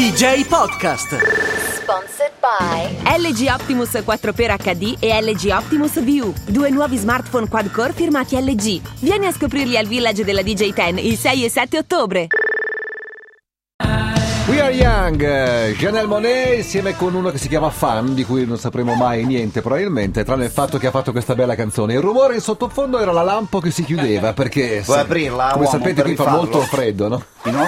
DJ Podcast. Sponsored by LG Optimus 4x HD e LG Optimus VU, due nuovi smartphone quad-core firmati LG. Vieni a scoprirli al Village della DJ 10 il 6 e 7 ottobre. Are Young, Janelle Monet insieme con uno che si chiama Fan, di cui non sapremo mai niente probabilmente, tranne il fatto che ha fatto questa bella canzone. Il rumore in sottofondo era la lampo che si chiudeva, perché Vuoi aprirla, come uomo, sapete qui fa rifarlo? molto freddo, no? No?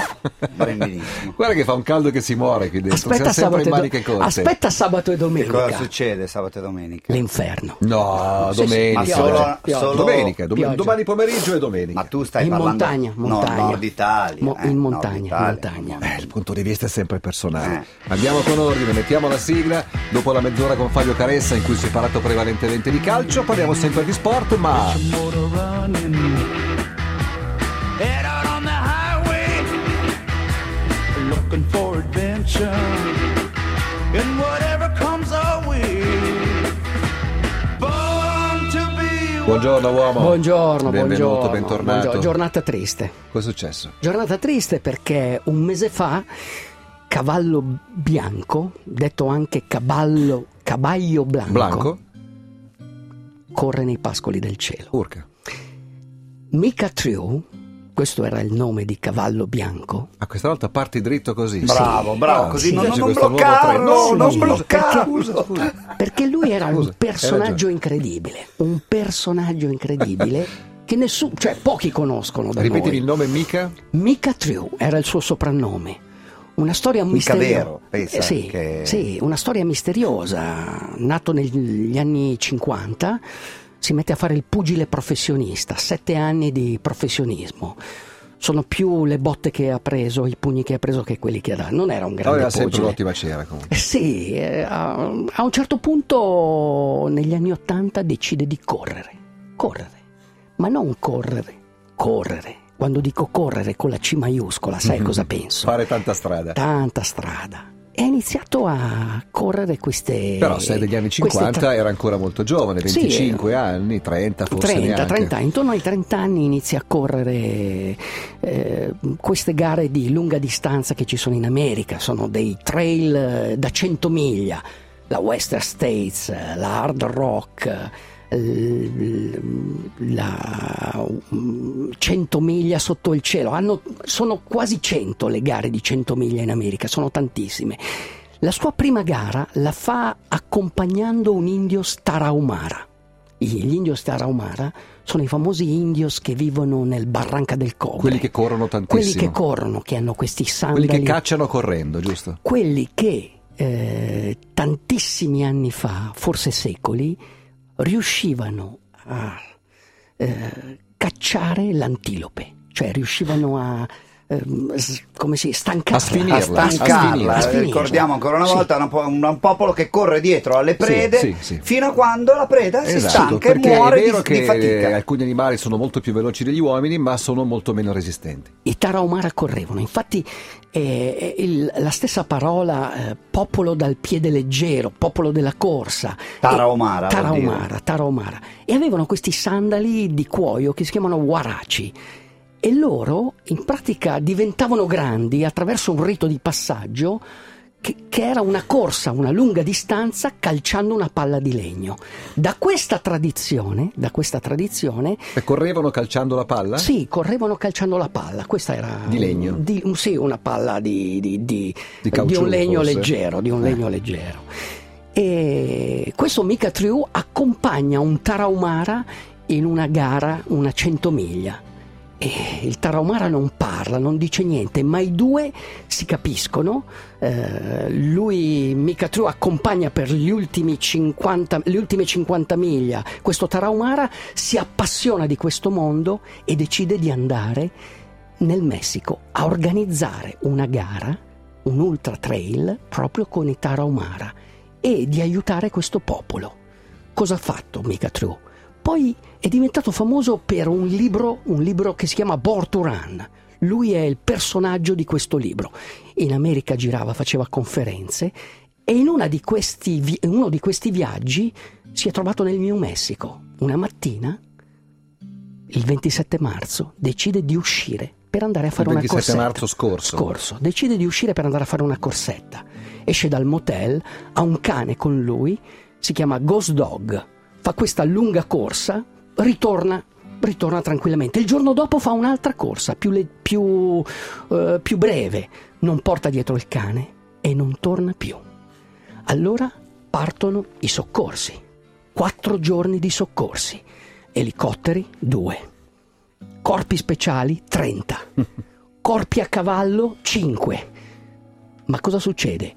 Guarda che fa un caldo che si muore qui dentro, siamo Aspetta sempre sabato, in e maniche do- corte. aspetta sabato e Che cosa domenica. succede sabato e domenica? L'inferno. No, Sì, sì, domenica. Ma pioggia, solo, pioggia. solo- Domenica, dom- domani pomeriggio e domenica. Ma tu stai in parlando montagna, No, montagna. Nord Italia. Mo- eh, in montagna, montagna. Eh, il punto di vista è sempre personale. Eh. Andiamo con ordine, mettiamo la sigla. Dopo la mezz'ora con Fabio Caressa, in cui si è parlato prevalentemente di calcio, parliamo sempre di sport, ma buongiorno uomo. Buongiorno, Benvenuto, buongiorno. bentornato. buongiorno. Giornata triste. Cosa è successo? Giornata triste perché un mese fa Cavallo Bianco, detto anche cavallo, caballo blanco, Blanco? corre nei pascoli del cielo. Urca. Mika Triu, questo era il nome di Cavallo Bianco, Ah, questa volta parti dritto così. Bravo, bravo, Ah, così sì, non, non nuovo bloccarlo, non sì, bloccarlo. perché- Scusa, scusa. perché lui era Scusa, un personaggio incredibile, un personaggio incredibile che nessuno, cioè pochi conoscono da Ripetimi noi. il nome mica? Mika Triu era il suo soprannome. Una storia misteriosa. pensa Eh, sì, che- sì, una storia misteriosa. Nato negli anni 50, si mette a fare il pugile professionista, sette anni di professionismo. Sono più le botte che ha preso, i pugni che ha preso che quelli che ha dato. Non era un grande Aveva sempre pugile. un'ottima cera comunque. Eh Sì, eh, a, a un certo punto negli anni Ottanta decide di correre, correre, ma non correre, correre. Quando dico correre con la C maiuscola, sai cosa penso? Fare tanta strada. Tanta strada. E ha iniziato a correre queste... Però sei degli anni queste 50 tra- era ancora molto giovane, Sì, 25 anni, 30 forse 30, neanche. 30 anni. Intorno ai 30 anni inizia a correre eh, queste gare di lunga distanza che ci sono in America, sono dei trail eh, da 100 miglia, la Western States, eh, la Hard Rock, eh, la mm, 100 miglia sotto il cielo. Hanno- sono quasi 100 le gare di 100 miglia in America, sono tantissime. La sua prima gara la fa accompagnando un indio Starahumara. Gli indios Tarahumara sono i famosi indios che vivono nel Barranca del Cobre. Quelli che corrono tantissimo. Quelli che corrono, che hanno questi sandali. Quelli che cacciano correndo, giusto? Quelli che eh, tantissimi anni fa, forse secoli, riuscivano a eh, cacciare l'antilope. Cioè riuscivano a... ehm, come si stancarla A sfinirla. A A stancarla, sfinirla. eh, A sfinirla. ricordiamo ancora una Sì. volta un, po- un- un popolo che corre dietro alle prede sì, sì. fino a quando la preda si stanca e perché muore è vero di, che di fatica. alcuni animali sono molto più veloci degli uomini, ma sono molto meno resistenti. I Tarahumara correvano, infatti eh, il- la stessa parola eh, popolo dal piede leggero, popolo della corsa. Tarahumara, E- Tarahumara, Tarahumara. E avevano questi sandali di cuoio che si chiamano waraci. E loro in pratica diventavano grandi attraverso un rito di passaggio che, che era una corsa una lunga distanza calciando una palla di legno. Da questa tradizione, da questa tradizione E correvano calciando la palla? sì, correvano calciando la palla. Questa era Di legno? di- sì, una palla di, di- di- Di caucciù, un legno forse? leggero. Di un Eh. legno leggero. E questo Mika Triu accompagna un Tarahumara in una gara, una 100 miglia. E il Tarahumara non parla, non dice niente, ma i due si capiscono. Eh, lui, Mika Triu, accompagna per gli ultimi 50, le ultime 50 miglia questo Tarahumara, si appassiona di questo mondo e decide di andare nel Messico a organizzare una gara, un ultra trail, proprio con i Tarahumara e di aiutare questo popolo. Cosa ha fatto Mika Triu? Poi è diventato famoso per un libro, un libro che si chiama Born to Run. Lui è il personaggio di questo libro. In America girava, faceva conferenze e in, una di questi uno di questi viaggi si è trovato nel New Mexico. Una mattina, il 27 marzo, decide di uscire per andare a fare Il una 27 corsetta. marzo scorso. Scorso. Decide di uscire per andare a fare una corsetta. Esce dal motel, ha un cane con lui, si chiama Ghost Dog. Fa questa lunga corsa, ritorna, ritorna tranquillamente. Il giorno dopo fa un'altra corsa, più, le- più, eh, più breve. Non porta dietro il cane e non torna più. Allora partono i soccorsi. Quattro giorni di soccorsi. Elicotteri, due. Corpi speciali, 30. Corpi a cavallo, 5. Ma cosa succede?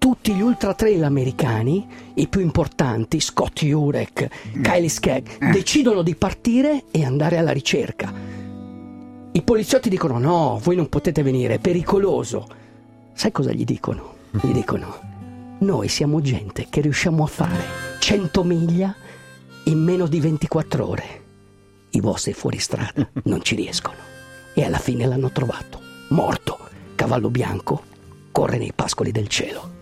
Tutti gli ultra trail americani, i più importanti, Scott Jurek, Kylie Skagg, decidono di partire e andare alla ricerca. I poliziotti dicono no, voi non potete venire, è pericoloso. Sai cosa gli dicono? Gli dicono noi siamo gente che riusciamo a fare 100 miglia in meno di 24 ore. I vostri fuoristrada non ci riescono. E alla fine l'hanno trovato, morto, cavallo bianco, corre nei pascoli del cielo.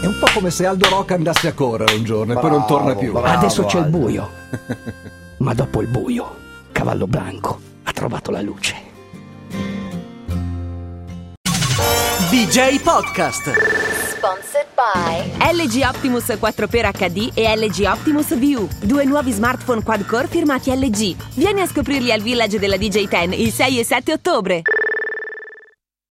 È un po' come se Aldo Rock andasse a correre un giorno e poi non Bravo, torna più. bravo. Adesso c'è il buio. Ma dopo il buio, cavallo bianco ha trovato la luce. DJ Podcast. Sponsored by LG Optimus 4x HD e LG Optimus View, due nuovi smartphone quad-core firmati LG. Vieni a scoprirli al village della DJ 10 il 6 e 7 ottobre.